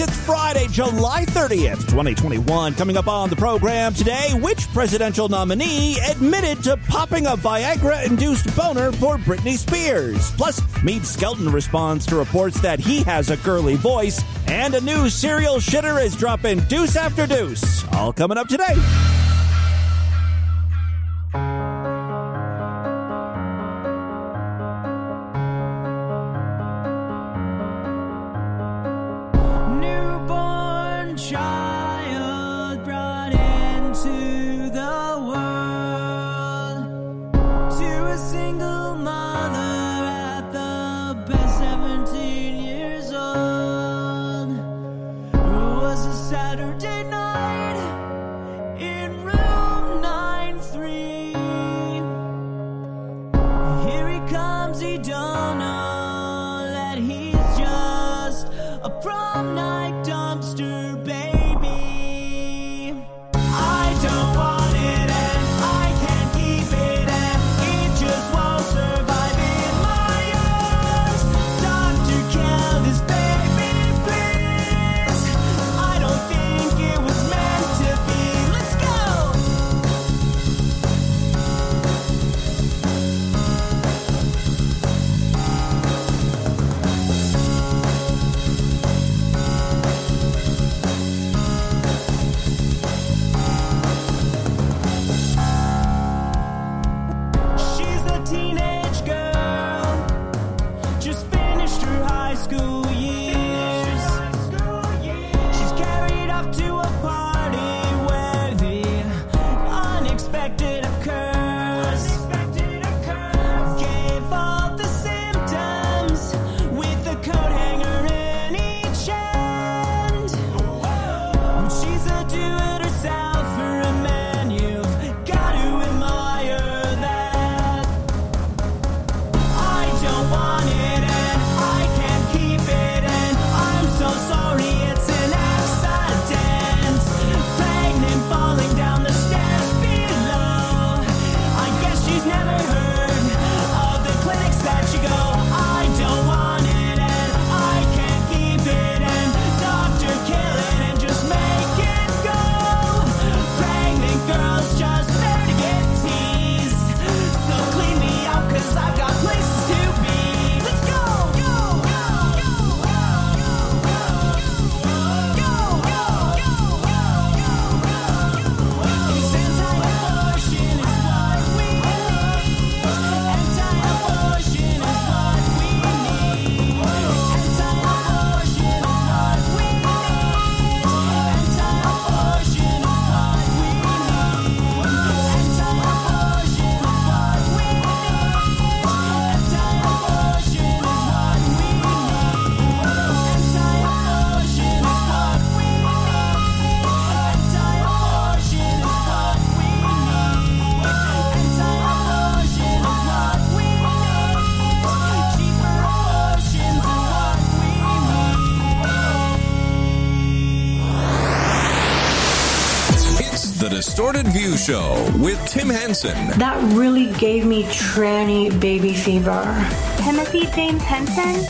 It's Friday, July 30th, 2021. Coming up on the program today, which presidential nominee admitted to popping a Viagra induced boner for Britney Spears? Plus, Meade Skelton responds to reports that he has a girly voice, and a new serial shitter is dropping deuce after deuce. All coming up today. Show with Tim Henson. That really gave me tranny baby fever. Timothy James Henson?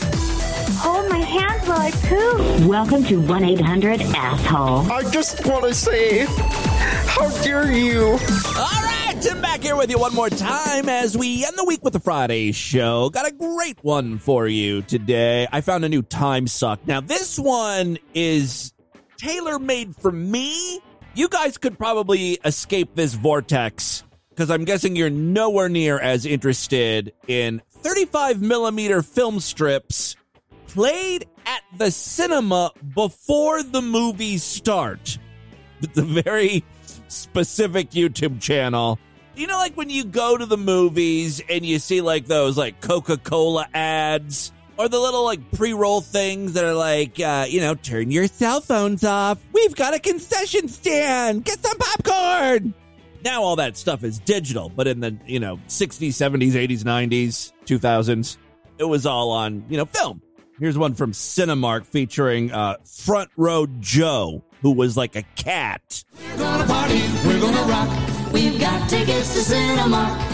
Hold my hand while I poop. Welcome to 1 800 Asshole. I just want to say, how dare you? All right, Tim back here with you one more time as we end the week with the Friday show. Got a great one for you today. I found a new time suck. Now, this one is tailor made for me. You guys could probably escape this vortex because I'm guessing you're nowhere near as interested in 35 millimeter film strips played at the cinema before the movies start. It's a very specific YouTube channel. You know, like when you go to the movies and you see like those like Coca Cola ads or the little like pre roll things that are like, uh, you know, turn your cell phones off. We've got a concession stand. Get some popcorn. Now all that stuff is digital, but in the, you know, 60s, 70s, 80s, 90s, 2000s, it was all on, you know, film. Here's one from Cinemark featuring uh, Front Row Joe, who was like a cat. We're gonna party, we're gonna rock. We've got tickets to Cinemark.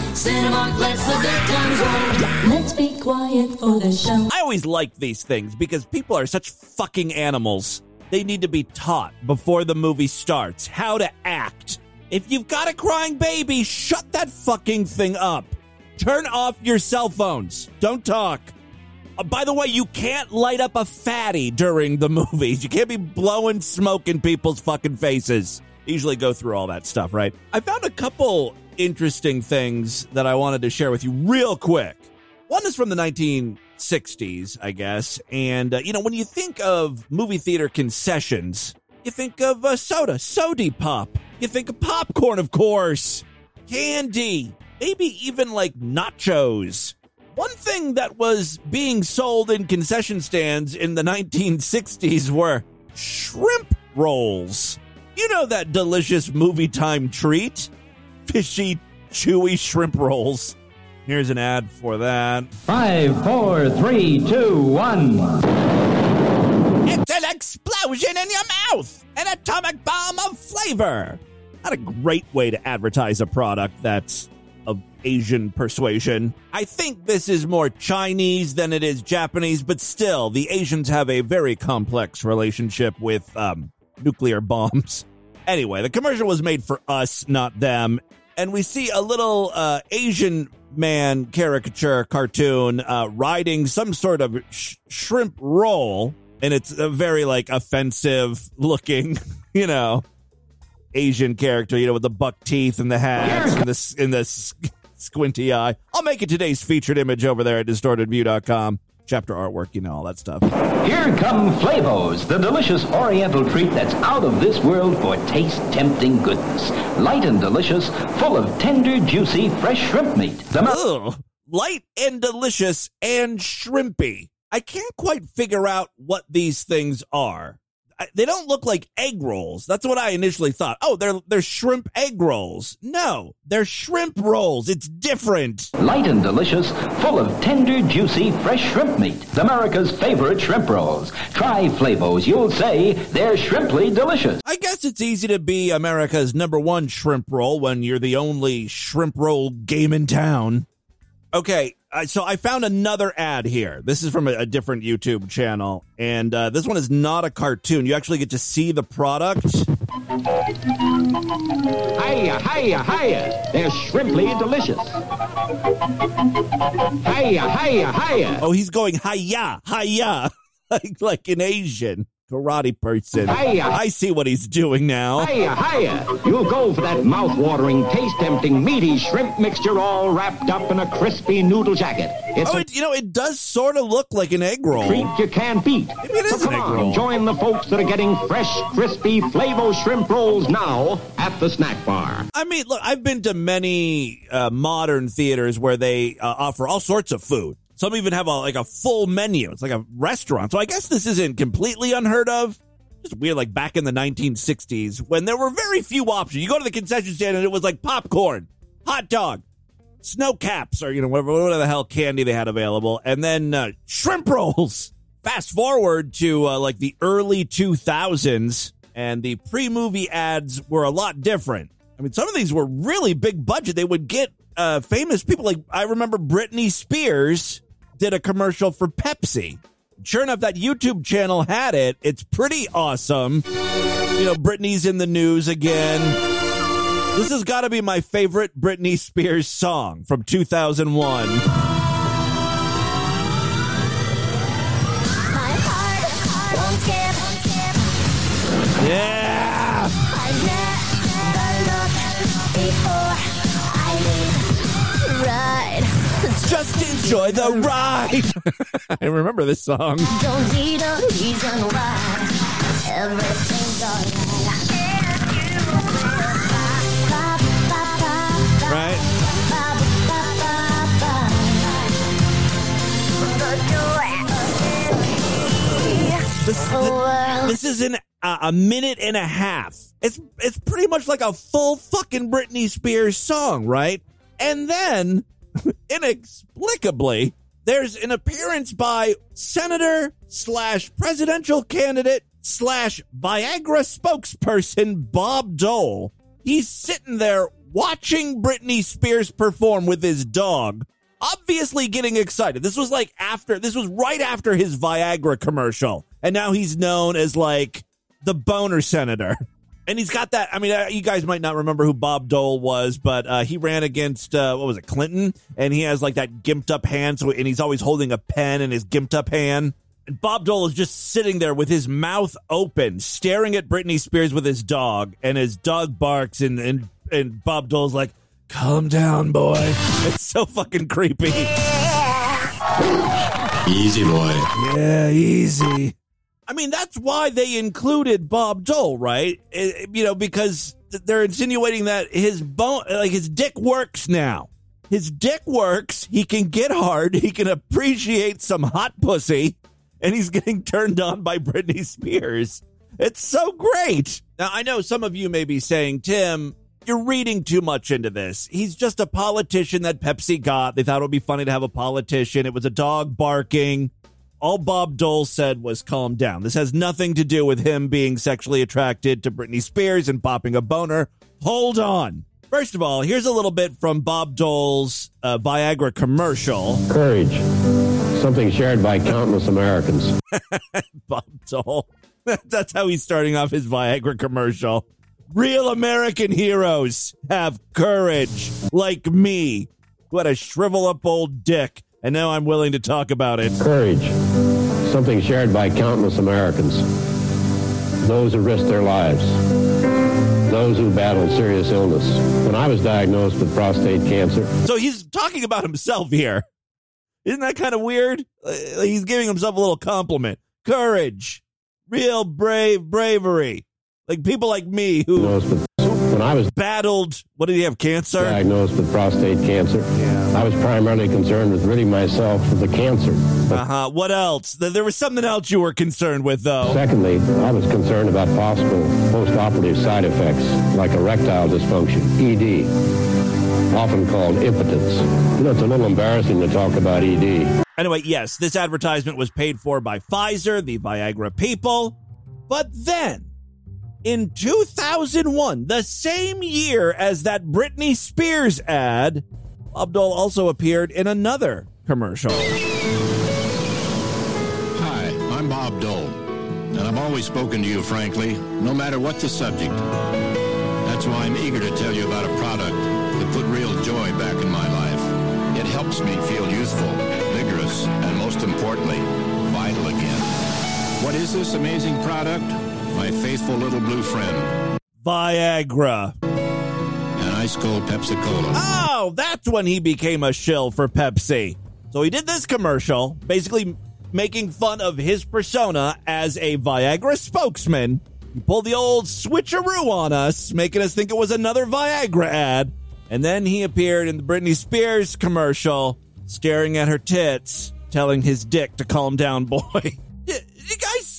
Let's be quiet for the show. I always like these things because people are such fucking animals. they need to be taught before the movie starts how to act. If you've got a crying baby, shut that fucking thing up. Turn off your cell phones. Don't talk. Uh, by the way, you can't light up a fatty during the movies. You can't be blowing smoke in people's fucking faces. Usually go through all that stuff, right? I found a couple interesting things that I wanted to share with you real quick. One is from the 1960s, I guess. And, uh, you know, when you think of movie theater concessions, you think of uh, soda, sody pop. You think of popcorn, of course, candy, maybe even like nachos. One thing that was being sold in concession stands in the 1960s were shrimp rolls. You know that delicious movie time treat? Fishy, chewy shrimp rolls. Here's an ad for that. Five, four, three, two, one. It's an explosion in your mouth! An atomic bomb of flavor! Not a great way to advertise a product that's of Asian persuasion. I think this is more Chinese than it is Japanese, but still, the Asians have a very complex relationship with um, nuclear bombs. Anyway, the commercial was made for us, not them. And we see a little uh, Asian man caricature cartoon uh, riding some sort of sh- shrimp roll. And it's a very like offensive looking, you know, Asian character, you know, with the buck teeth and the hat and the, s- and the squinty eye. I'll make it today's featured image over there at distortedview.com. Chapter artwork, you know, all that stuff. Here come Flavos, the delicious oriental treat that's out of this world for taste-tempting goodness. Light and delicious, full of tender, juicy, fresh shrimp meat. The mo- Ugh, light and delicious and shrimpy. I can't quite figure out what these things are. They don't look like egg rolls. That's what I initially thought. Oh, they're they're shrimp egg rolls. No, they're shrimp rolls. It's different. Light and delicious, full of tender, juicy, fresh shrimp meat. America's favorite shrimp rolls. Try Flavos. You'll say they're shrimply delicious. I guess it's easy to be America's number one shrimp roll when you're the only shrimp roll game in town. Okay, uh, so I found another ad here. This is from a, a different YouTube channel, and uh, this one is not a cartoon. You actually get to see the product. Hiya, hiya, hiya. They're shrimply delicious. Hiya, hiya, hiya. Oh, he's going hiya, hiya, like like an Asian karate person. Hiya. I see what he's doing now. Hiya, hiya. You'll go for that mouth-watering, taste-tempting, meaty shrimp mixture all wrapped up in a crispy noodle jacket. It's Oh, a it, you know, it does sort of look like an egg roll. treat you can't beat. It is so an come egg on, roll. join the folks that are getting fresh, crispy, Flavo shrimp rolls now at the snack bar. I mean, look, I've been to many uh, modern theaters where they uh, offer all sorts of food. Some even have a like a full menu. It's like a restaurant. So I guess this isn't completely unheard of. Just weird, like back in the 1960s when there were very few options. You go to the concession stand and it was like popcorn, hot dog, snow caps, or you know whatever, whatever the hell candy they had available, and then uh, shrimp rolls. Fast forward to uh, like the early 2000s, and the pre-movie ads were a lot different. I mean, some of these were really big budget. They would get uh, famous people. Like I remember Britney Spears did a commercial for Pepsi. Sure enough, that YouTube channel had it. It's pretty awesome. You know, Britney's in the news again. This has got to be my favorite Britney Spears song from 2001. My heart won't skip. Yeah! Just enjoy the ride. I remember this song. Don't need a reason why. Everything's alright. Right? This, this is in a, a minute and a half. It's it's pretty much like a full fucking Britney Spears song, right? And then, inexplicably, there's an appearance by Senator slash presidential candidate slash Viagra spokesperson Bob Dole. He's sitting there watching Britney Spears perform with his dog, obviously getting excited. This was like after, this was right after his Viagra commercial. And now he's known as like the boner senator. And he's got that. I mean, uh, you guys might not remember who Bob Dole was, but uh, he ran against uh, what was it, Clinton? And he has like that gimped up hand, so and he's always holding a pen in his gimped up hand. And Bob Dole is just sitting there with his mouth open, staring at Britney Spears with his dog, and his dog barks, and and and Bob Dole's like, "Calm down, boy." It's so fucking creepy. Easy boy. Yeah, easy. I mean, that's why they included Bob Dole, right? Eh, you know, because they're insinuating that his bone, like his dick works now. His dick works. He can get hard. He can appreciate some hot pussy, and he's getting turned on by Britney Spears. It's so great. Now, I know some of you may be saying, Tim, you're reading too much into this. He's just a politician that Pepsi got. They thought it would be funny to have a politician. It was a dog barking. All Bob Dole said was calm down. This has nothing to do with him being sexually attracted to Britney Spears and popping a boner. Hold on. First of all, here's a little bit from Bob Dole's uh, Viagra commercial. Courage. Something shared by countless Americans. Bob Dole. That's how he's starting off his Viagra commercial. Real American heroes have courage, like me, What a shrivel up old dick, and now I'm willing to talk about it. Courage. Something shared by countless Americans. Those who risked their lives. Those who battled serious illness. When I was diagnosed with prostate cancer, So he's talking about himself here. Isn't that kind of weird? Uh, He's giving himself a little compliment. Courage. Real brave bravery. Like people like me who when I was battled, what did he have, cancer? diagnosed with prostate cancer, Yeah. I was primarily concerned with ridding myself of the cancer. Uh huh. What else? There was something else you were concerned with, though. secondly, I was concerned about possible post-operative side effects like erectile dysfunction, ED, often called impotence. You know, it's a little embarrassing to talk about ED. Anyway, yes, this advertisement was paid for by Pfizer, the Viagra people. But then, in 2001, the same year as that Britney Spears ad, Bob Dole also appeared in another commercial. Hi, I'm Bob Dole, and I've always spoken to you frankly, no matter what the subject. That's why I'm eager to tell you about a product that put real joy back in my life. It helps me feel youthful, vigorous, and most importantly, vital again. What is this amazing product? My faithful little blue friend, Viagra. an ice cold Pepsi Cola. Oh, that's when he became a shill for Pepsi. So he did this commercial, basically making fun of his persona as a Viagra spokesman. He pulled the old switcheroo on us, making us think it was another Viagra ad. And then he appeared in the Britney Spears commercial, staring at her tits, telling his dick to calm down, boy.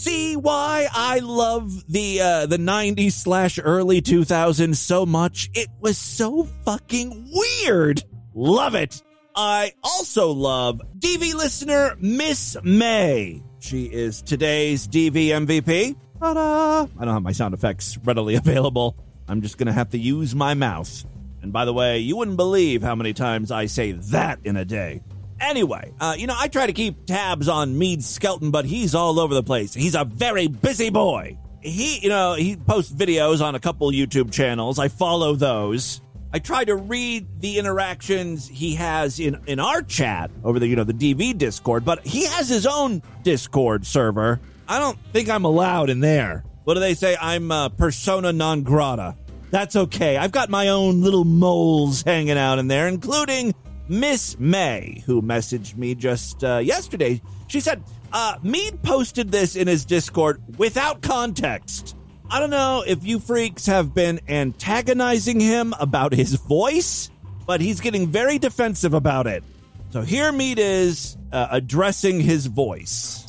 See why I love the uh, the 90s slash early 2000s so much? It was so fucking weird. Love it. I also love DV listener Miss May. She is today's DV MVP. Ta-da! I don't have my sound effects readily available. I'm just gonna have to use my mouth. And by the way, you wouldn't believe how many times I say that in a day. Anyway, uh, you know, I try to keep tabs on Meade Skelton, but he's all over the place. He's a very busy boy. He, you know, he posts videos on a couple YouTube channels. I follow those. I try to read the interactions he has in in our chat over the you know the DV Discord, but he has his own Discord server. I don't think I'm allowed in there. What do they say? I'm uh, persona non grata. That's okay. I've got my own little moles hanging out in there, including Miss May, who messaged me just uh, yesterday. She said, uh, Meade posted this in his Discord without context. I don't know if you freaks have been antagonizing him about his voice, but he's getting very defensive about it. So here Meade is uh, addressing his voice.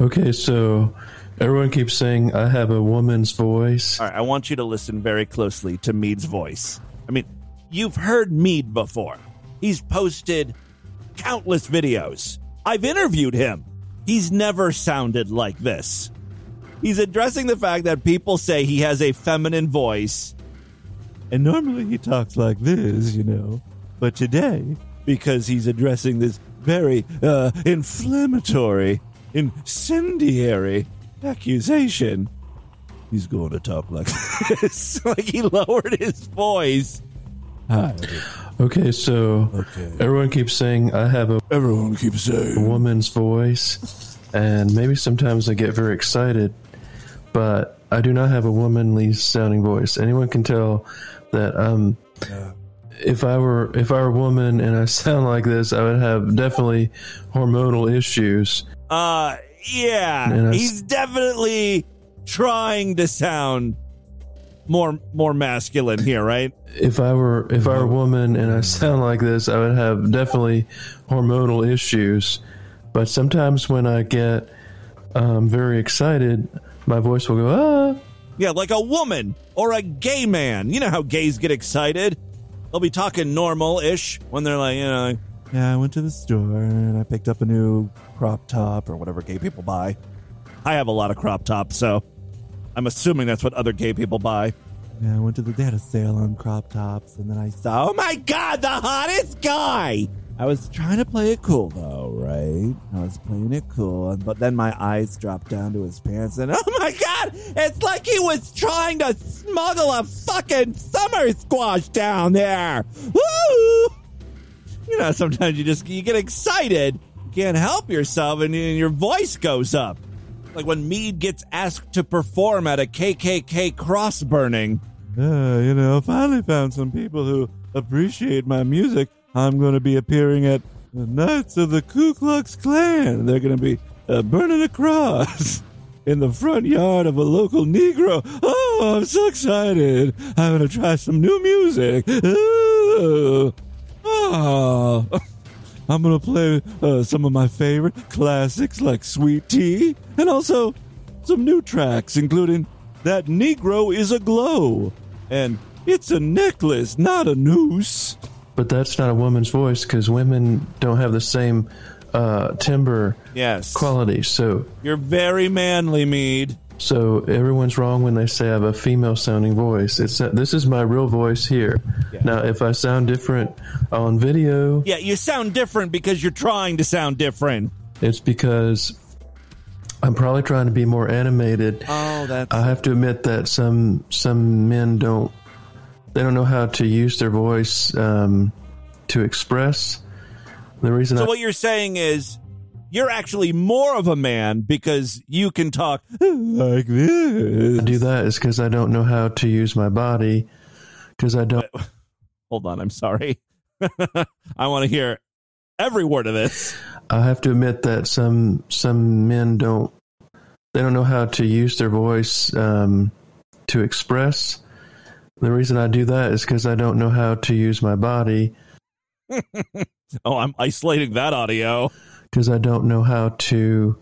Okay, so everyone keeps saying I have a woman's voice. All right, I want you to listen very closely to Meade's voice. I mean, you've heard Meade before. He's posted countless videos. I've interviewed him. He's never sounded like this. He's addressing the fact that people say he has a feminine voice. And normally he talks like this, you know. But today, because he's addressing this very uh, inflammatory, incendiary accusation, he's going to talk like this. like he lowered his voice. Hi. Okay, so Okay. everyone keeps saying I have a Everyone keeps saying. woman's voice, and maybe sometimes I get very excited, but I do not have a womanly sounding voice. Anyone can tell that um, if I were if I were a woman and I sound like this, I would have definitely hormonal issues. Uh, yeah, And I- he's definitely trying to sound more more masculine here, right? If I were if I were a woman and I sound like this, I would have definitely hormonal issues. But sometimes when I get um, very excited, my voice will go ah. Yeah, like a woman or a gay man. You know how gays get excited. They'll be talking normal ish when they're like, you know, like, yeah, I went to the store and I picked up a new crop top or whatever gay people buy. I have a lot of crop tops, so I'm assuming that's what other gay people buy. Yeah, I went to the they had a sale on crop tops, and then I saw, oh my god, the hottest guy. I was trying to play it cool though, right? I was playing it cool, but then my eyes dropped down to his pants, and oh my god, it's like he was trying to smuggle a fucking summer squash down there. Woo! You know, sometimes you just you get excited, you can't help yourself, and, and your voice goes up. Like when Meade gets asked to perform at a KKK cross burning. Uh, you know, finally found some people who appreciate my music. I'm going to be appearing at the Knights of the Ku Klux Klan. They're going to be uh, burning a cross in the front yard of a local Negro. Oh, I'm so excited. I'm going to try some new music. Ooh. Oh. I'm going to play uh, some of my favorite classics like Sweet Tea and also some new tracks, including That Negro is a Glow and It's a Necklace, Not a Noose. But that's not a woman's voice because women don't have the same uh, timbre Yes. quality. So, You're very manly, Meade. So everyone's wrong when they say I have a female sounding voice. It's uh, this is my real voice here. Now, if I sound different on video, Yeah, you sound different because you're trying to sound different. it's because I'm probably trying to be more animated. Oh, that's. I have to admit that some some men don't they don't know how to use their voice um, to express. The reason So I, what you're saying is you're actually more of a man because you can talk like this. I do that is because I don't know how to use my body. Because I don't. Hold on, I'm sorry. I want to hear every word of this. I have to admit that some some men don't they don't know how to use their voice um, to express. The reason I do that is because I don't know how to use my body. Oh, I'm isolating that audio. Because I don't know how to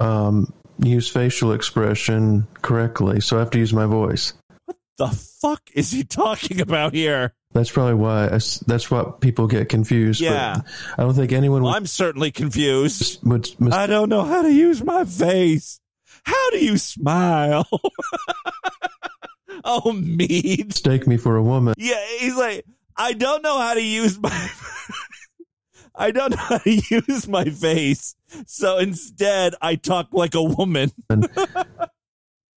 um, use facial expression correctly. So I have to use my voice. What the fuck is he talking about here? That's probably why. I that's what people get confused. but Yeah. I don't think anyone would, I'm certainly confused. would mis- I don't know how to use my face. How do you smile? oh, me. mistake me for a woman. Yeah, he's like, I don't know how to use my. I don't know how to use my face, so instead I talk like a woman.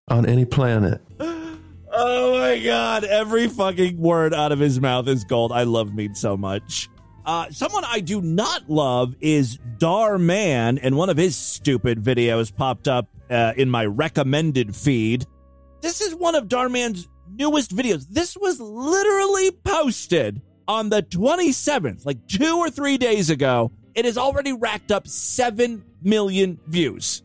on any planet. Oh my god, every fucking word out of his mouth is gold. I love Meade so much. Uh, someone I do not love is Dhar Mann, and one of his stupid videos popped up uh, in my recommended feed. This is one of Dhar Mann's newest videos. This was literally posted on the 27th, like two or three days ago. It has already racked up 7 million views.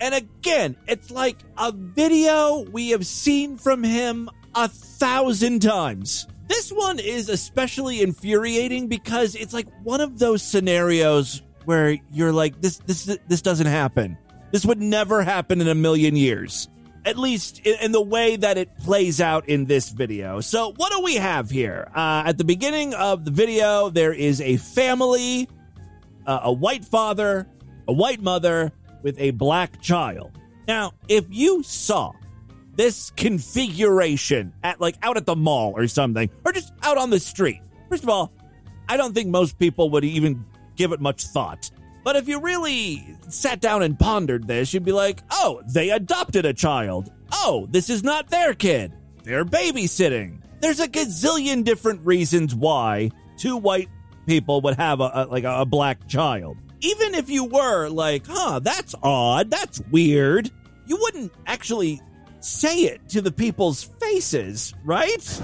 And again, it's like a video we have seen from him a thousand times. This one is especially infuriating because it's like one of those scenarios where you're like, this this this doesn't happen. This would never happen in a million years. At least in, the way that it plays out in this video. So what do we have here? Uh, at the beginning of the video, there is a family uh, a white father, a white mother with a black child. Now, if you saw this configuration at like out at the mall or something, or just out on the street, first of all, I don't think most people would even give it much thought. But if you really sat down and pondered this, you'd be like, oh, they adopted a child. oh, this is not their kid. They're babysitting. There's a gazillion different reasons why two white people would have a, a like a, a black child. Even if you were like, huh, that's odd, that's weird, you wouldn't actually say it to the people's faces, right?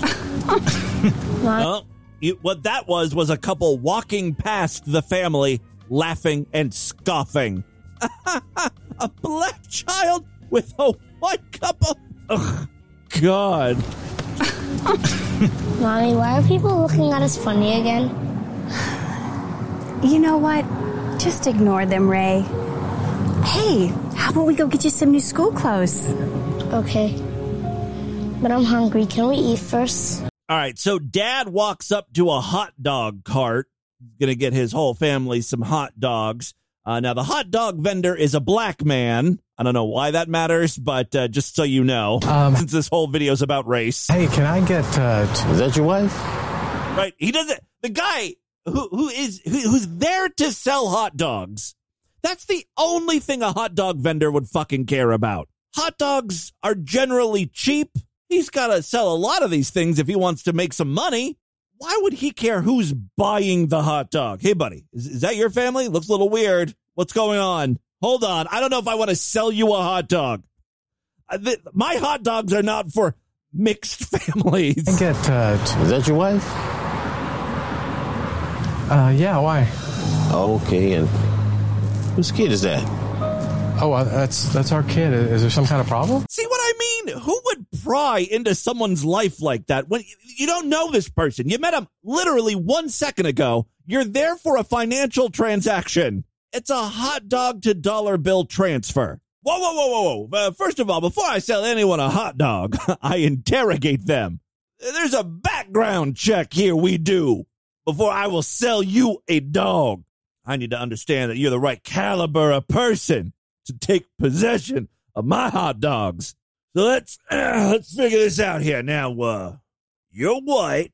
well, you, what that was was a couple walking past the family, laughing and scoffing. a black child with a white couple. Ugh, God. Mommy, why are people looking at us funny again? You know what? Just ignore them, Ray. Hey, how about we go get you some new school clothes? Okay. But I'm hungry. Can we eat first? All right, so dad walks up to a hot dog cart, gonna get his whole family some hot dogs. Uh, now, the hot dog vendor is a black man. I don't know why that matters, but uh, just so you know, since this whole video is about race. Hey, can I get? Uh, Is that your wife? Right? He doesn't. The guy who who is who, who's there to sell hot dogs. That's the only thing a hot dog vendor would fucking care about. Hot dogs are generally cheap. He's got to sell a lot of these things if he wants to make some money. Why would he care who's buying the hot dog? Hey, buddy, is, is that your family? Looks a little weird. What's going on? Hold on. I don't know if I want to sell you a hot dog. Uh, th- My hot dogs are not for mixed families. I get? Uh, Is that your wife? uh, yeah. Why? Okay, and whose kid is that? Oh, uh, that's that's our kid. Is there some kind of problem? See what I mean? Who would pry into someone's life like that when you don't know this person? You met him literally one second ago. You're there for a financial transaction. It's a hot dog to dollar bill transfer. Whoa, whoa, whoa, whoa, whoa. Uh, first of all, before I sell anyone a hot dog, I interrogate them. There's a background check here we do before I will sell you a dog. I need to understand that you're the right caliber of person to take possession of my hot dogs. So let's uh, let's figure this out here. Now, uh, you're white.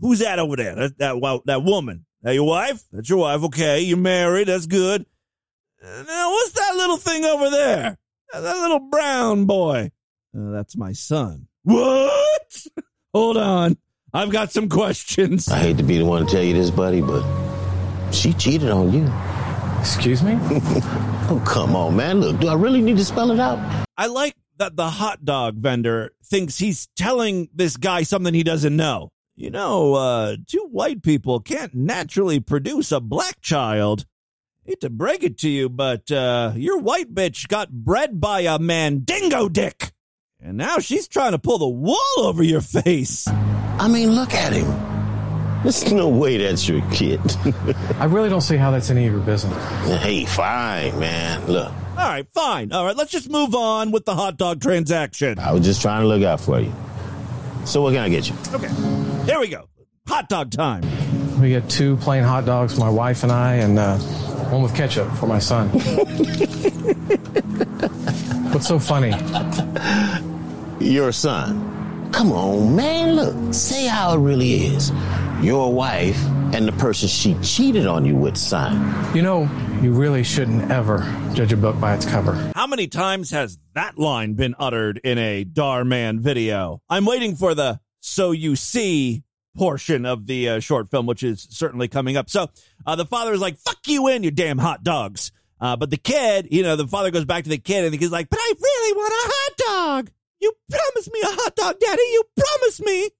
Who's that over there? That that that woman. That your wife? That's your wife. Okay, you're married. That's good. Now, what's that little thing over there? That, that little brown boy. Uh, that's my son. What? Hold on. I've got some questions. I hate to be the one to tell you this, buddy, but she cheated on you. Excuse me? oh, come on, man. Look, do I really need to spell it out? I like that the hot dog vendor thinks he's telling this guy something he doesn't know. You know, uh, two white people can't naturally produce a black child. Hate to break it to you, but uh, your white bitch got bred by a mandingo dick. And now she's trying to pull the wool over your face. I mean, look at him. There's no way that's your kid. I really don't see how that's any of your business. hey, fine, man. Look, All right, fine. All right, let's just move on with the hot dog transaction. I was just trying to look out for you. So what can I get you? Okay, here we go. Hot dog time. We get two plain hot dogs, my wife and I, and uh, one with ketchup for my son. What's so funny? Your son. Come on, man. Look, say how it really is. Your wife and the person she cheated on you with son. You know, you really shouldn't ever judge a book by its cover. How many times has that line been uttered in a Dhar Mann video? I'm waiting for the so you see portion of the uh, short film, which is certainly coming up. So uh, the father is like, fuck you in, you damn hot dogs. Uh, but the kid, you know, the father goes back to the kid and the kid's like, but I really want a hot dog. You promised me a hot dog, daddy. You promised me.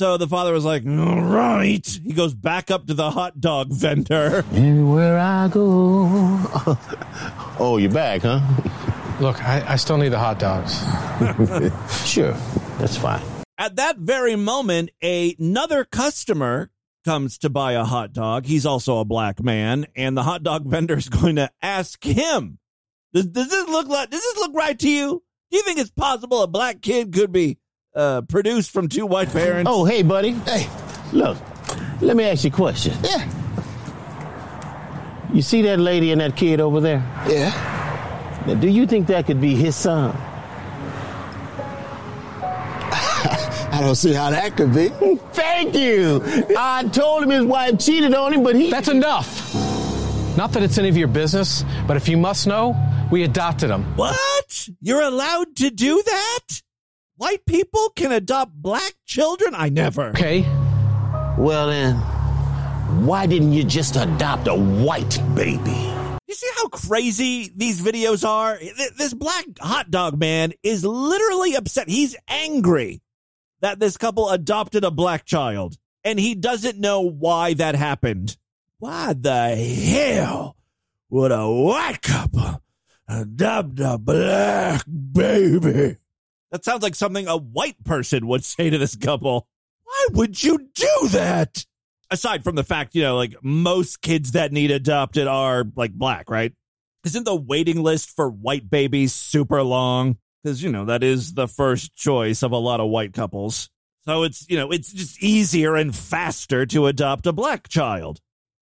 So the father was like, all right. He goes back up to the hot dog vendor. Everywhere I go. oh, you're back, huh? Look, I, I still need the hot dogs. sure, that's fine. At that very moment, another customer comes to buy a hot dog. He's also a black man, and the hot dog vendor is going to ask him, does, does this look like, does this look right to you? Do you think it's possible a black kid could be uh, produced from two white parents? Oh, hey, buddy. Hey, look, let me ask you a question. Yeah. You see that lady and that kid over there? Yeah. Now, do you think that could be his son? I don't see how that could be. Thank you. I told him his wife cheated on him, but he. That's enough. Not that it's any of your business, but if you must know, we adopted him. What? What? You're allowed to do that? White people can adopt black children? I never. Okay. Well then, why didn't you just adopt a white baby? You see how crazy these videos are? This black hot dog man is literally upset. He's angry that this couple adopted a black child and he doesn't know why that happened. Why the hell would a white couple adopt a black baby? That sounds like something a white person would say to this couple. Why would you do that? Aside from the fact, you know, like most kids that need adopted are like black, right? Isn't the waiting list for white babies super long? Because, you know, that is the first choice of a lot of white couples. So it's, you know, it's just easier and faster to adopt a black child.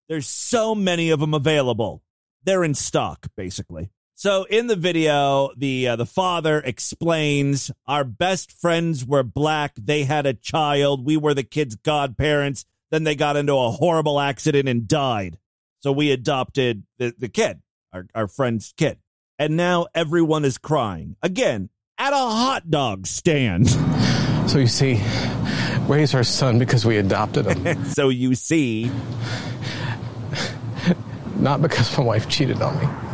There's so many of them available. They're in stock, basically. So in the video, the uh, the father explains our best friends were black. They had a child. We were the kid's godparents. Then they got into a horrible accident and died. So we adopted the, the kid, our, our friend's kid. And now everyone is crying. Again, at a hot dog stand. So you see, raise our son because we adopted him. so you see. Not because my wife cheated on me.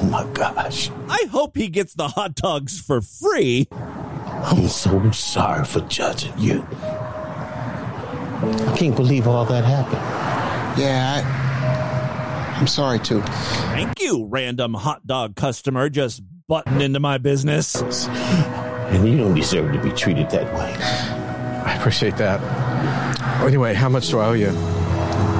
Oh my gosh. I hope he gets the hot dogs for free. I'm so sorry for judging you. I can't believe all that happened. Yeah, I, I'm sorry too. Thank you, random hot dog customer just butting into my business. And you don't deserve to be treated that way. I appreciate that. Anyway, how much do I owe you?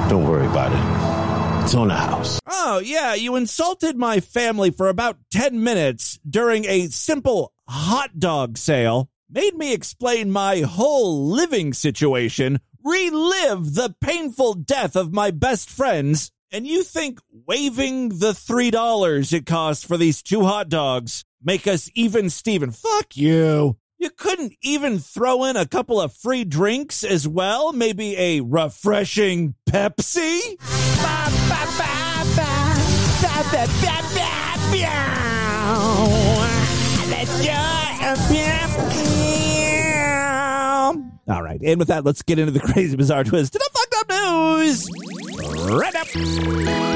Don't worry about it. House. Oh, yeah, you insulted my family for about 10 minutes during a simple hot dog sale, made me explain my whole living situation, relive the painful death of my best friends, and you think waiving the $3 it costs for these two hot dogs make us even Steven? Fuck you. You couldn't even throw in a couple of free drinks as well? Maybe a refreshing Pepsi? All right, and with that, let's get into the crazy, bizarre twist to the fucked up news. Right up.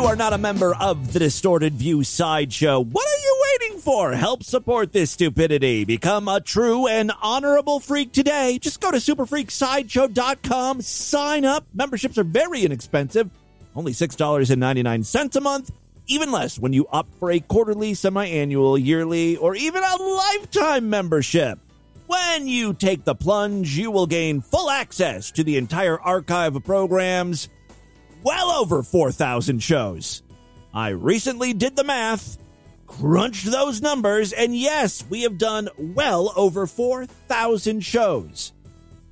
You are not a member of the Distorted View Sideshow, what are you waiting for? Help support this stupidity. Become a true and honorable freak today. Just go to superfreaksideshow.com, sign up. Memberships are very inexpensive, only $6.99 a month. Even less when you opt for a quarterly, semi annual, yearly, or even a lifetime membership. When you take the plunge, you will gain full access to the entire archive of programs, well over 4,000 shows. I recently did the math, crunched those numbers, and yes, we have done well over 4,000 shows.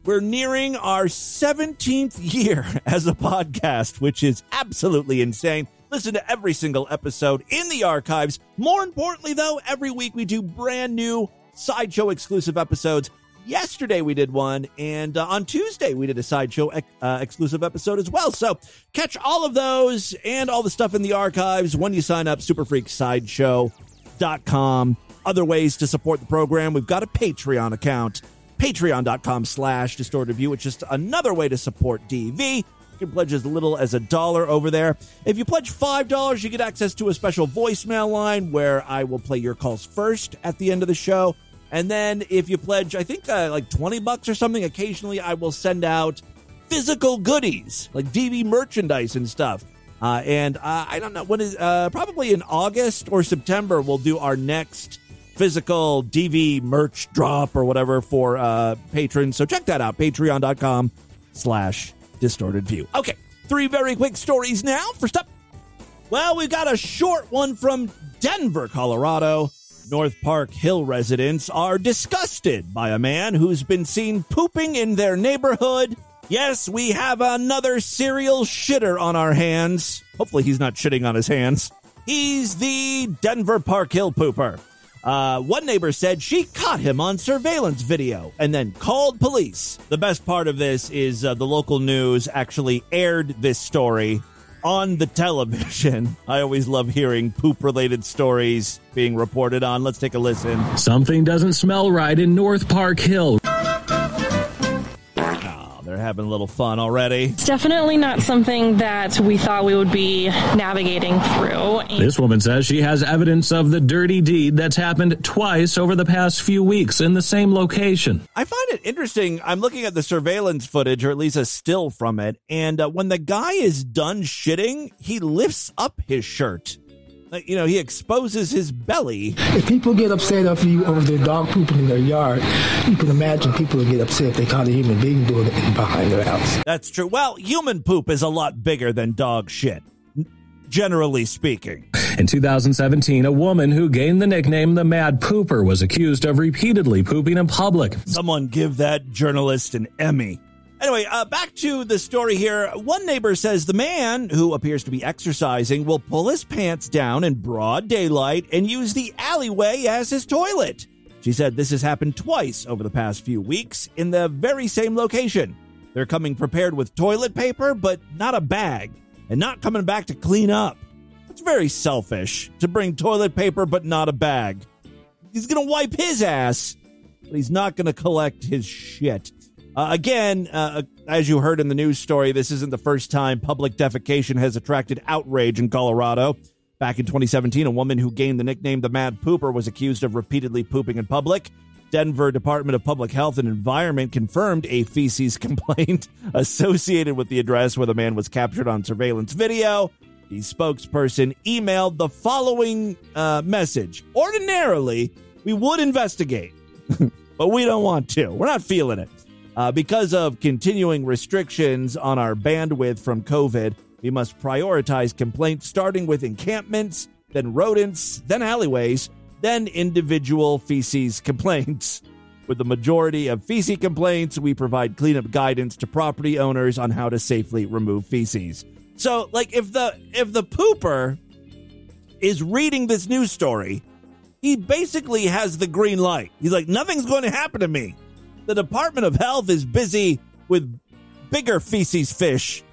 We're nearing our 17th year as a podcast, which is absolutely insane. Listen to every single episode in the archives. More importantly, though, every week we do brand new sideshow exclusive episodes. Yesterday we did one, and uh, on Tuesday we did a sideshow uh, exclusive episode as well. So catch all of those and all the stuff in the archives when you sign up. SuperFreakSideshow.com. Other ways to support the program: we've got a Patreon account, patreon.com slash distorted view, which is another way to support DV. You can pledge as little as a dollar over there. If you pledge $5, you get access to a special voicemail line where I will play your calls first at the end of the show. And then if you pledge, I think uh, like 20 bucks or something, occasionally I will send out physical goodies like DV merchandise and stuff. Uh, and uh, I don't know when is uh, probably in August or September we'll do our next physical DV merch drop or whatever for uh, patrons. So check that out, patreon.com slash distorted view. Okay, three very quick stories now. First up, well, we've got a short one from Denver, Colorado. North Park Hill residents are disgusted by a man who's been seen pooping in their neighborhood. Yes, we have another serial shitter on our hands. Hopefully, he's not shitting on his hands. He's the Denver Park Hill pooper. Uh, one neighbor said she caught him on surveillance video and then called police. The best part of this is uh, the local news actually aired this story on the television. I always love hearing poop related stories being reported on. Let's take a listen. Something doesn't smell right in North Park Hill. They're having a little fun already. It's definitely not something that we thought we would be navigating through. This woman says she has evidence of the dirty deed that's happened twice over the past few weeks in the same location. I find it interesting. I'm looking at the surveillance footage, or at least a still from it, and uh, when the guy is done shitting, he lifts up his shirt. Like, you know, he exposes his belly. If people get upset over you over their dog pooping in their yard, you can imagine people would get upset if they caught a human being doing it behind their house. That's true. Well, human poop is a lot bigger than dog shit, generally speaking. In 2017, a woman who gained the nickname the Mad Pooper was accused of repeatedly pooping in public. Someone give that journalist an Emmy. Anyway, uh, back to the story here. One neighbor says the man, who appears to be exercising, will pull his pants down in broad daylight and use the alleyway as his toilet. She said this has happened twice over the past few weeks in the very same location. They're coming prepared with toilet paper, but not a bag, and not coming back to clean up. It's very selfish to bring toilet paper, but not a bag. He's going to wipe his ass, but he's not going to collect his shit. Uh, again, uh, as you heard in the news story, this isn't the first time public defecation has attracted outrage in Colorado. Back in 2017, a woman who gained the nickname the Mad Pooper was accused of repeatedly pooping in public. Denver Department of Public Health and Environment confirmed a feces complaint associated with the address where the man was captured on surveillance video. The spokesperson emailed the following uh, message Ordinarily, we would investigate, but we don't want to. We're not feeling it. Uh, because of continuing restrictions on our bandwidth from COVID, we must prioritize complaints starting with encampments, then rodents, then alleyways, then individual feces complaints. With the majority of feces complaints, we provide cleanup guidance to property owners on how to safely remove feces. So, like, if the if the pooper is reading this news story, he basically has the green light. He's like, nothing's going to happen to me the Department of Health is busy with bigger feces fish.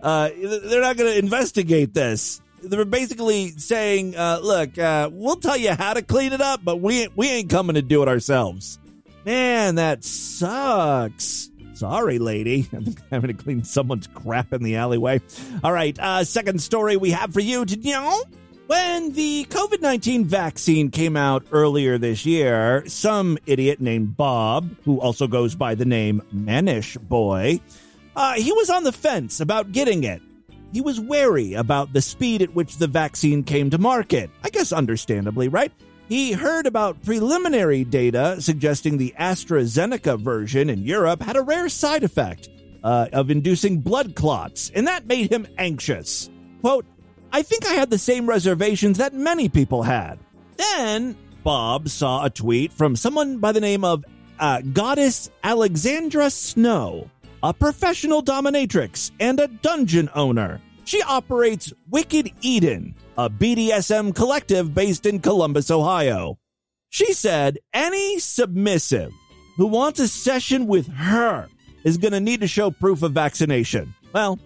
Uh, they're not going to investigate this. They're basically saying, uh, "Look, uh, we'll tell you how to clean it up, but we we ain't coming to do it ourselves." Man, that sucks. Sorry, lady. I'm having to clean someone's crap in the alleyway. All right, uh, second story we have for you to know. When the COVID 19 vaccine came out earlier this year, some idiot named Bob, who also goes by the name Manish Boy, uh, he was on the fence about getting it. He was wary about the speed at which the vaccine came to market. I guess understandably, right? He heard about preliminary data suggesting the AstraZeneca version in Europe had a rare side effect uh, of inducing blood clots, and that made him anxious. Quote, I think I had the same reservations that many people had. Then Bob saw a tweet from someone by the name of uh, Goddess Alexandra Snow, a professional dominatrix and a dungeon owner. She operates Wicked Eden, a BDSM collective based in Columbus, Ohio. She said any submissive who wants a session with her is going to need to show proof of vaccination. Well,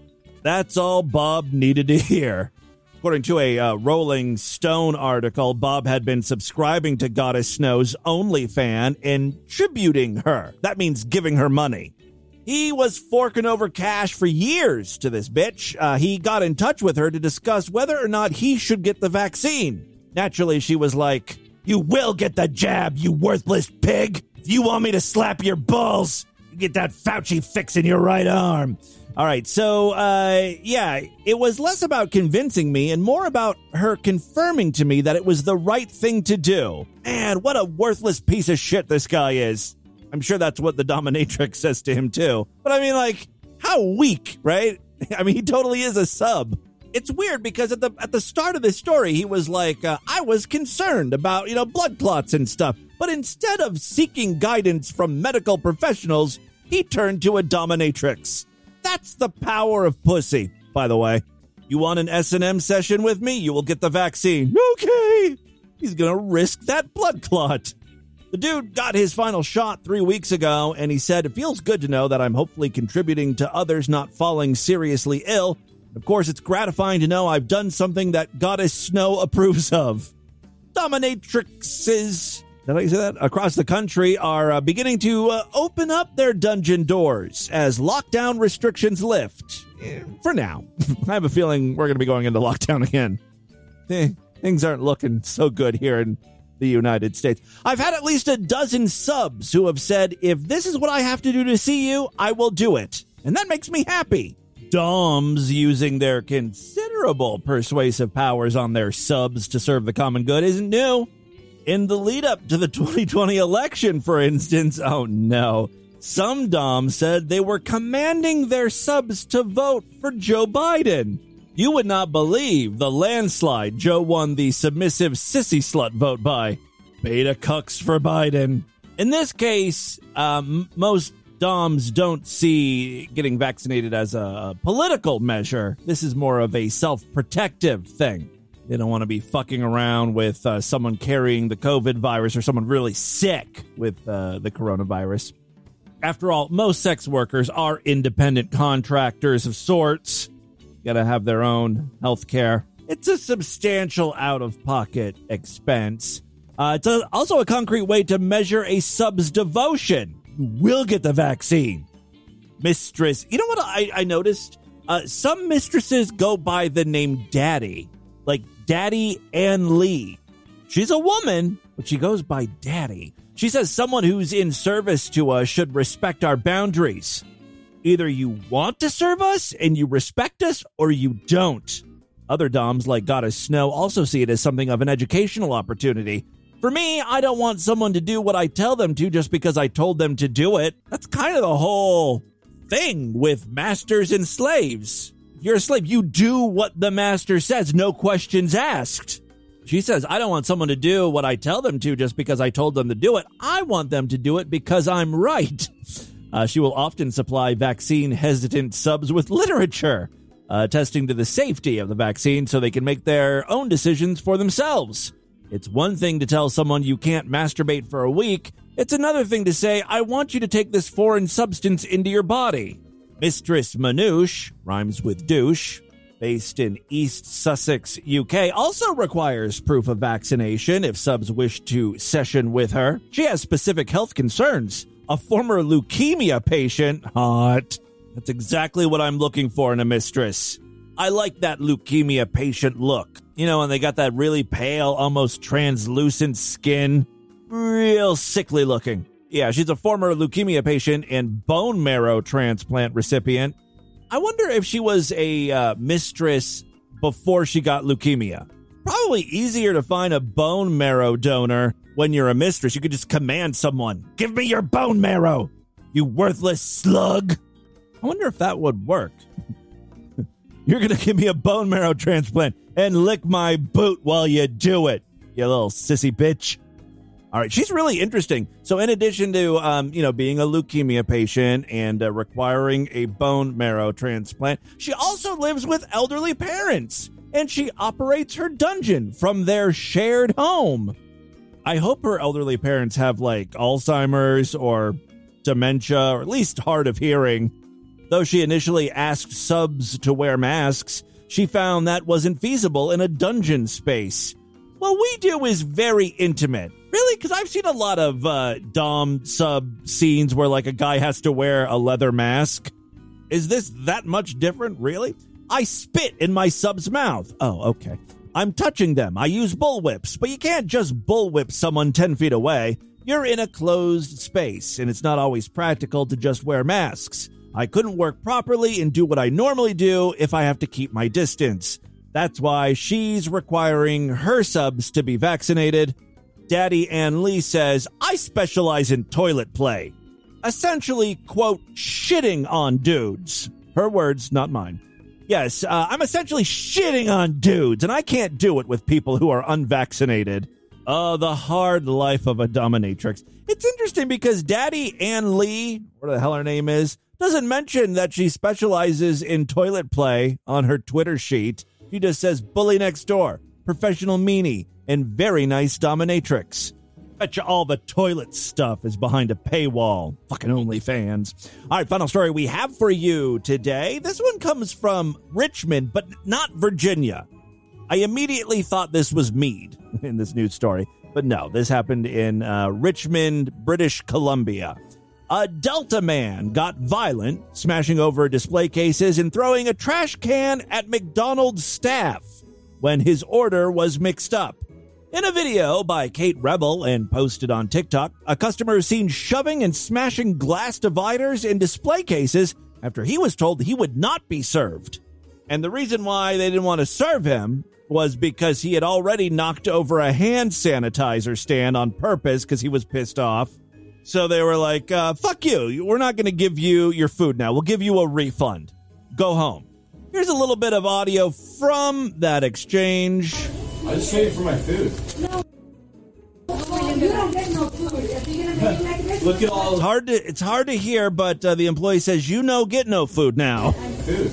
that's all Bob needed to hear. According to a uh, Rolling Stone article, Bob had been subscribing to Goddess Snow's OnlyFan and tributing her. That means giving her money. He was forking over cash for years to this bitch. Uh, he got in touch with her to discuss whether or not he should get the vaccine. Naturally, she was like, You will get the jab, you worthless pig. If you want me to slap your balls, you get that Fauci fix in your right arm. All right, so uh, yeah, it was less about convincing me and more about her confirming to me that it was the right thing to do. Man, what a worthless piece of shit this guy is. I'm sure that's what the dominatrix says to him too. But I mean, like, how weak, right? I mean, he totally is a sub. It's weird because at the at the start of this story, he was like, uh, "I was concerned about you know blood clots and stuff," but instead of seeking guidance from medical professionals, he turned to a dominatrix. That's the power of pussy, by the way. You want an S&M session with me? You will get the vaccine. Okay. He's going to risk that blood clot. The dude got his final shot three weeks ago, and he said, It feels good to know that I'm hopefully contributing to others not falling seriously ill. Of course, it's gratifying to know I've done something that Goddess Snow approves of. Dominatrixes, did I say that? Across the country are uh, beginning to uh, open up their dungeon doors as lockdown restrictions lift. Eh, For now. I have a feeling we're going to be going into lockdown again. Eh, things aren't looking so good here in the United States. I've had at least a dozen subs who have said, if this is what I have to do to see you, I will do it. And that makes me happy. Doms using their considerable persuasive powers on their subs to serve the common good isn't new. In the lead up to the 2020 election, for instance, oh no, some Doms said they were commanding their subs to vote for Joe Biden. You would not believe the landslide Joe won the submissive sissy slut vote by. Beta cucks for Biden. In this case, um, most Doms don't see getting vaccinated as a political measure. This is more of a self protective thing. They don't want to be fucking around with uh, someone carrying the COVID virus or someone really sick with uh, the coronavirus. After all, most sex workers are independent contractors of sorts. Got to have their own health care. It's a substantial out of pocket expense. Uh, it's a, also a concrete way to measure a sub's devotion. You will get the vaccine. Mistress, you know what I, I noticed? Uh, some mistresses go by the name Daddy, like Daddy Ann Lee. She's a woman, but she goes by Daddy. She says someone who's in service to us should respect our boundaries. Either you want to serve us and you respect us, or you don't. Other Doms, like Goddess Snow, also see it as something of an educational opportunity. For me, I don't want someone to do what I tell them to just because I told them to do it. That's kind of the whole thing with masters and slaves. You're a slave, you do what the master says, no questions asked. She says, I don't want someone to do what I tell them to just because I told them to do it. I want them to do it because I'm right. Uh, she will often supply vaccine hesitant subs with literature, uh, attesting to the safety of the vaccine so they can make their own decisions for themselves. It's one thing to tell someone you can't masturbate for a week. It's another thing to say, I want you to take this foreign substance into your body. Mistress Manouche, rhymes with douche, based in East Sussex, UK, also requires proof of vaccination if subs wish to session with her. She has specific health concerns. A former leukemia patient, hot. That's exactly what I'm looking for in a mistress. I like that leukemia patient look. You know, and they got that really pale, almost translucent skin. Real sickly looking. Yeah, she's a former leukemia patient and bone marrow transplant recipient. I wonder if she was a uh, mistress before she got leukemia. Probably easier to find a bone marrow donor when you're a mistress. You could just command someone, give me your bone marrow, you worthless slug. I wonder if that would work. You're going to give me a bone marrow transplant and lick my boot while you do it, you little sissy bitch. All right, she's really interesting. So, in addition to um, you know being a leukemia patient and uh, requiring a bone marrow transplant, she also lives with elderly parents, and she operates her dungeon from their shared home. I hope her elderly parents have like Alzheimer's or dementia, or at least hard of hearing. Though she initially asked subs to wear masks, she found that wasn't feasible in a dungeon space. What we do is very intimate. Really? Because I've seen a lot of uh, Dom sub scenes where like a guy has to wear a leather mask. Is this that much different? Really? I spit in my sub's mouth. Oh, okay. I'm touching them. I use bullwhips, but you can't just bullwhip someone 10 feet away. You're in a closed space, and it's not always practical to just wear masks. I couldn't work properly and do what I normally do if I have to keep my distance. That's why she's requiring her subs to be vaccinated. Daddy Ann Lee says, I specialize in toilet play. Essentially, quote, shitting on dudes. Her words, not mine. Yes, uh, I'm essentially shitting on dudes, and I can't do it with people who are unvaccinated. Oh, the hard life of a dominatrix. It's interesting because Daddy Ann Lee, what the hell her name is, doesn't mention that she specializes in toilet play on her Twitter sheet. She just says bully next door. Professional meanie, and very nice dominatrix. Bet you all the toilet stuff is behind a paywall. Fucking OnlyFans. All right, final story we have for you today. This one comes from Richmond, but not Virginia. I immediately thought this was Meade in this news story, but no, this happened in uh, Richmond, British Columbia. A Delta man got violent, smashing over display cases and throwing a trash can at McDonald's staff when his order was mixed up. In a video by Kate Rebel and posted on TikTok, a customer is seen shoving and smashing glass dividers in display cases after he was told he would not be served. And the reason why they didn't want to serve him was because he had already knocked over a hand sanitizer stand on purpose because he was pissed off. So they were like, uh, fuck you. We're not going to give you your food now. We'll give you a refund. Go home. Here's a little bit of audio from that exchange. I just paid for my food. no Look at all It's hard to it's hard to hear, but uh, the employee says, "You know, get no food now." food.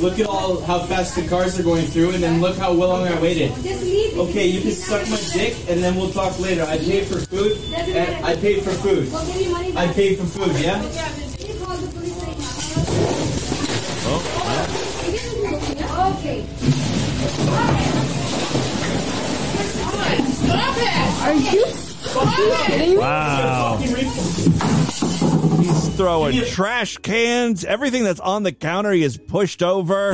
Look at all how fast the cars are going through, and then look how long I waited. Okay, you can suck my dick, and then we'll talk later. I paid for food. And I paid for food. I paid for food. Yeah. Kidding? Wow. He's throwing trash cans, everything that's on the counter. He is pushed over.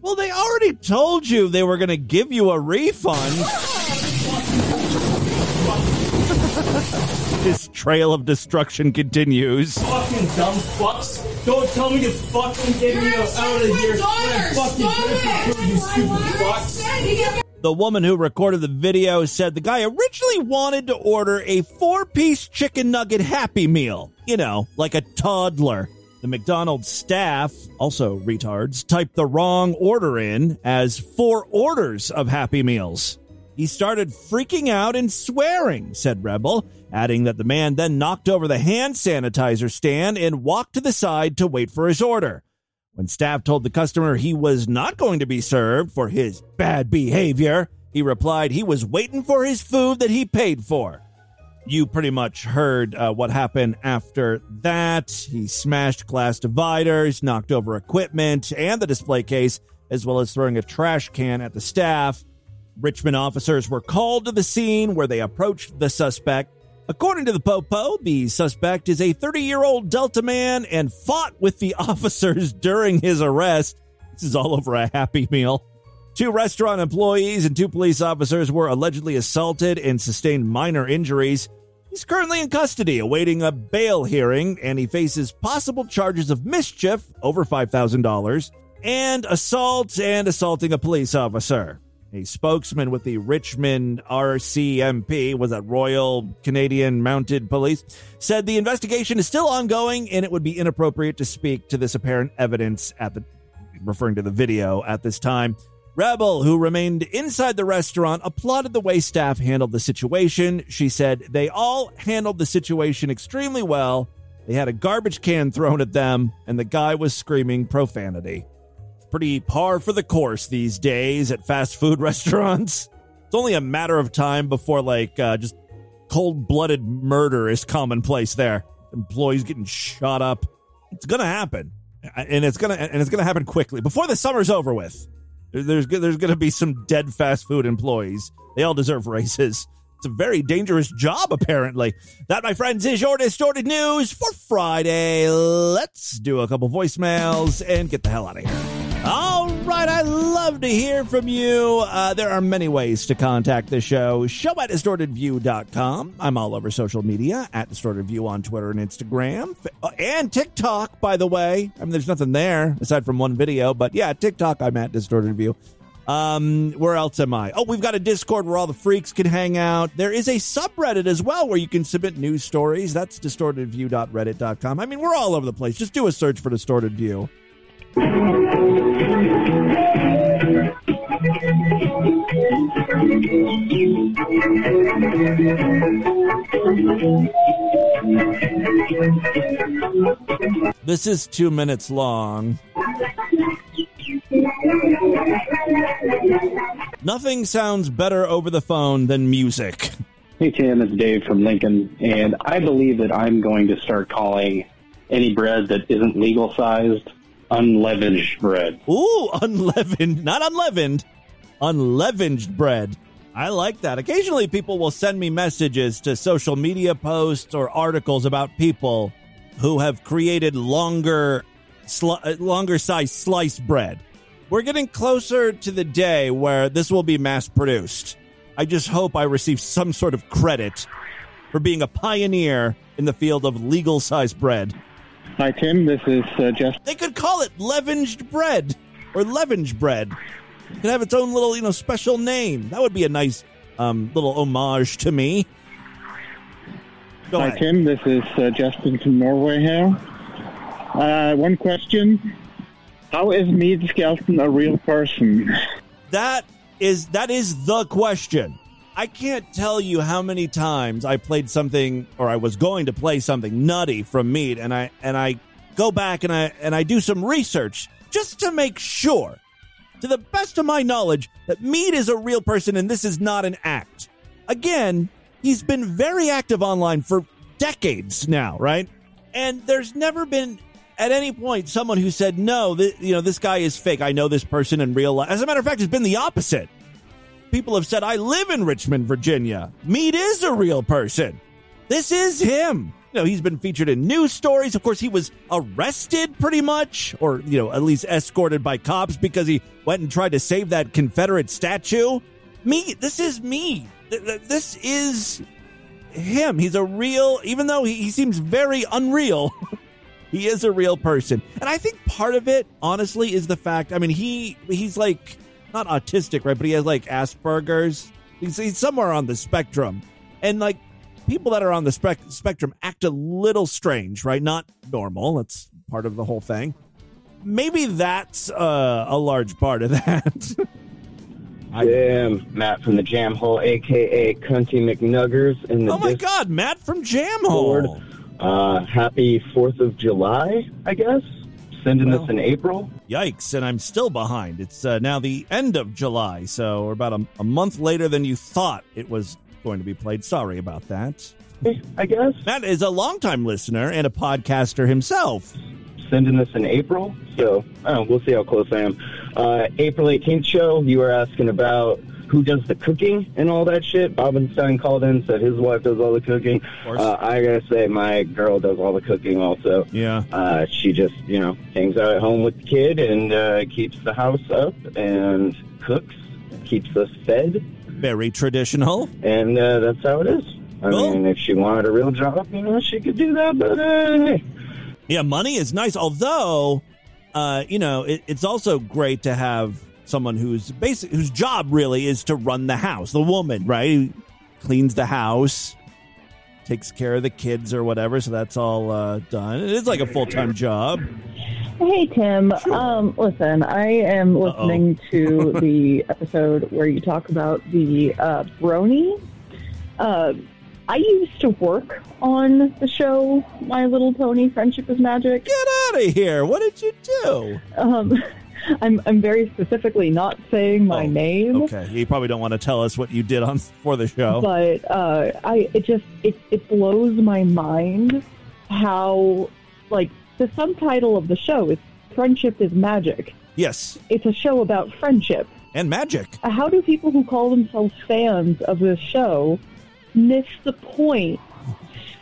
Well, they already told you they were going to give you a refund. This trail of destruction continues. Fucking dumb fucks. Don't tell me to fucking get me out of here. I'm fucking pay for food, you stupid fucks. The woman who recorded the video said the guy originally wanted to order a four piece chicken nugget Happy Meal. You know, like a toddler. The McDonald's staff, also retards, typed the wrong order in as four orders of Happy Meals. He started freaking out and swearing, said Rebel, adding that the man then knocked over the hand sanitizer stand and walked to the side to wait for his order. When staff told the customer he was not going to be served for his bad behavior, he replied he was waiting for his food that he paid for. You pretty much heard uh, what happened after that. He smashed glass dividers, knocked over equipment and the display case, as well as throwing a trash can at the staff. Richmond officers were called to the scene where they approached the suspect. According to the Popo, the suspect is a 30 year old Delta man and fought with the officers during his arrest. This is all over a Happy Meal. Two restaurant employees and two police officers were allegedly assaulted and sustained minor injuries. He's currently in custody awaiting a bail hearing, and he faces possible charges of mischief over $5,000 and assault and assaulting a police officer. A spokesman with the Richmond RCMP, was that Royal Canadian Mounted Police, said the investigation is still ongoing and it would be inappropriate to speak to this apparent evidence at the referring to the video at this time. Rebel, who remained inside the restaurant, applauded the way staff handled the situation. She said they all handled the situation extremely well. They had a garbage can thrown at them, and the guy was screaming profanity pretty par for the course these days at fast food restaurants. It's only a matter of time before like uh, just cold blooded murder is commonplace there. Employees getting shot up. It's gonna happen, and it's gonna and it's gonna happen quickly before the summer's over with. There's there's gonna be some dead fast food employees. They all deserve raises. It's a very dangerous job, apparently. That, my friends, is your distorted news for Friday. Let's do a couple voicemails and get the hell out of here. Love to hear from you. Uh, there are many ways to contact the show. Show at distortedview.com. I'm all over social media at distortedview on Twitter and Instagram uh, and TikTok, by the way. I mean, there's nothing there aside from one video, but yeah, TikTok, I'm at distortedview. Um, where else am I? Oh, we've got a Discord where all the freaks can hang out. There is a subreddit as well where you can submit news stories. That's distortedview.reddit.com. I mean, we're all over the place. Just do a search for Distorted View. This is two minutes long. Nothing sounds better over the phone than music. Hey Tim, it's Dave from Lincoln, and I believe that I'm going to start calling any bread that isn't legal sized unleavened bread. Ooh, unleavened, not unleavened, unleavened bread. I like that. Occasionally, people will send me messages to social media posts or articles about people who have created longer, sli- uh, longer size slice bread. We're getting closer to the day where this will be mass produced. I just hope I receive some sort of credit for being a pioneer in the field of legal size bread. Hi Tim, this is uh, Jeff. They could call it leavened bread or leavened bread. It could have its own little, you know, special name. That would be a nice um, little homage to me. Go Hi ahead. Tim, this is uh, Justin from Norway here. Uh, one question: How is Meade Skelton a real person? That is that is the question. I can't tell you how many times I played something or I was going to play something nutty from Meade and I and I go back and I and I do some research just to make sure to the best of my knowledge that Meade is a real person and this is not an act. Again, he's been very active online for decades now, right? And there's never been at any point someone who said no, th- you know, this guy is fake. I know this person in real life. As a matter of fact, it's been the opposite. People have said, I live in Richmond, Virginia. Meade is a real person. This is him. You know, he's been featured in news stories. Of course, he was arrested pretty much, or, you know, at least escorted by cops because he went and tried to save that Confederate statue. Me, this is me. Th- th- This is him. He's a real, even though he, he seems very unreal, he is a real person. And I think part of it, honestly, is the fact. I mean, he he's like not autistic, right? But he has like Asperger's. He's, he's somewhere on the spectrum, and like people that are on the spec- spectrum act a little strange, right? Not normal. That's part of the whole thing. Maybe that's uh, a large part of that. Jam, Matt from the Jam Hole, aka Cunty McNuggers in the oh my. God, Matt from Jam Hole. Uh, happy Fourth of July, I guess. Sending this in April. Yikes, and I'm still behind. It's uh, now the end of July, so we're about a, a month later than you thought it was going to be played. Sorry about that. I guess. Matt is a longtime listener and a podcaster himself. Sending this in April, so know, we'll see how close I am. Uh, April 18th show, you were asking about who does the cooking and all that shit. Bobenstein called in, said his wife does all the cooking. Uh, I gotta say, my girl does all the cooking also. Yeah. Uh, she just, you know, hangs out at home with the kid and uh, keeps the house up and cooks, keeps us fed, Very traditional. and uh, that's how it is. I Cool. mean, if she wanted a real job, you know, she could do that, but uh, hey. Yeah, money is nice. Although, uh, you know, it, it's also great to have someone who's basic whose job really is to run the house. The woman, right, who cleans the house, takes care of the kids or whatever. So that's all uh, done. It's like a full time job. Hey Tim, um, listen, I am listening to the episode where you talk about the uh, brony. Uh, I used to work on the show My Little Pony: Friendship is Magic. Get out of here! What did you do? Um, I'm I'm very specifically not saying my name. Okay, you probably don't want to tell us what you did on for the show. but uh, I it just it it blows my mind how like the subtitle of the show is "Friendship is Magic." yes, It's a show about friendship. and magic. Uh, How do people who call themselves fans of this show miss the point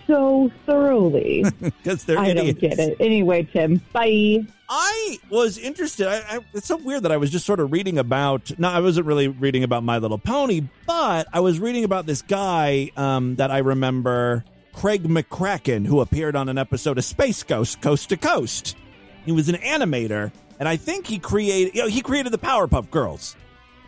so thoroughly? Because they're idiots. I idiots. don't get it. Anyway, Tim, bye. I was interested. I, I, it's so weird that I was just sort of reading about. No, I wasn't really reading about My Little Pony, but I was reading about this guy um, that I remember, Craig McCracken, who appeared on an episode of Space Ghost Coast to Coast. He was an animator, and I think he created. You know, he created the Powerpuff Girls.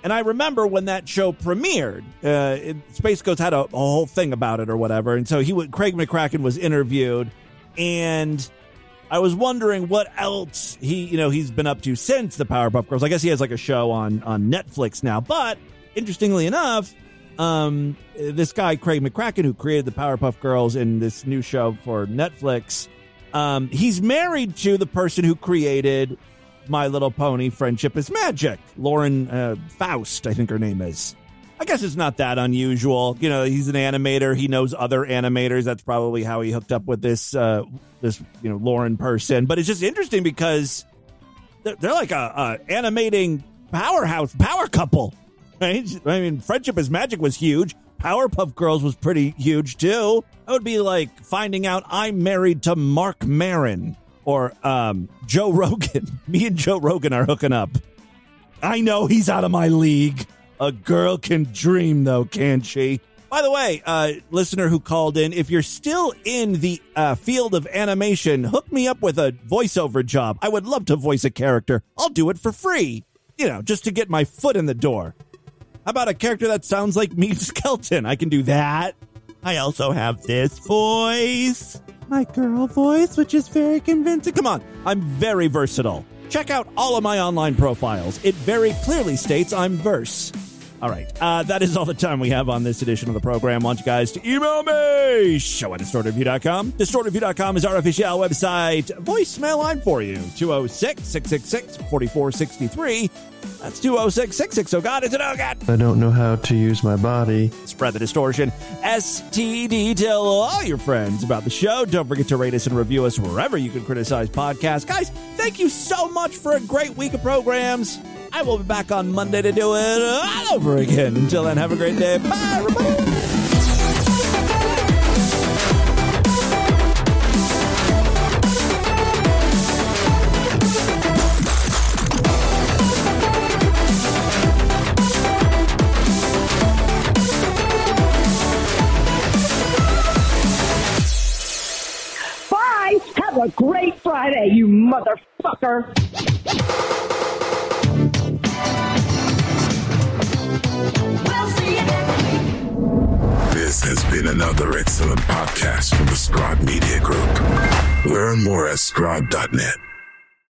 And I remember when that show premiered, uh, it, Space Ghost had a, a whole thing about it or whatever. And so he Craig McCracken was interviewed, and I was wondering what else he, you know, he's been up to since the Powerpuff Girls. I guess he has like a show on on Netflix now, but interestingly enough, um, this guy Craig McCracken, who created the Powerpuff Girls in this new show for Netflix, um, he's married to the person who created My Little Pony: Friendship is Magic, Lauren uh, Faust, I think her name is. I guess it's not that unusual. You know, he's an animator. He knows other animators. That's probably how he hooked up with this uh, this you know Lauren person. But it's just interesting because they're, they're like a, a animating powerhouse, power couple. Right? I mean, Friendship is Magic was huge. Powerpuff Girls was pretty huge too. That would be like finding out I'm married to Marc Maron or um, Joe Rogan. Me and Joe Rogan are hooking up. I know he's out of my league. A girl can dream, though, can't she? By the way, uh, listener who called in, if you're still in the uh, field of animation, hook me up with a voiceover job. I would love to voice a character. I'll do it for free, you know, just to get my foot in the door. How about a character that sounds like me, Skeleton? I can do that. I also have this voice, my girl voice, which is very convincing. Come on, I'm very versatile. Check out all of my online profiles. It very clearly states I'm verse. All right. Uh, that is all the time we have on this edition of the program. I want you guys to email me. Show at distortedview.com. Distortedview.com is our official website. Voicemail line for you. 206 666 4463. That's 206 660. God, it's an oh God. I don't know how to use my body. Spread the distortion. STD. Tell all your friends about the show. Don't forget to rate us and review us wherever you can criticize podcasts. Guys, thank you so much for a great week of programs. I will be back on Monday to do it all over again. Until then, have a great day. Bye, everybody. Have a great Friday, you motherfucker. This has been another excellent podcast from the Scribe Media Group. Learn more at scribe.net.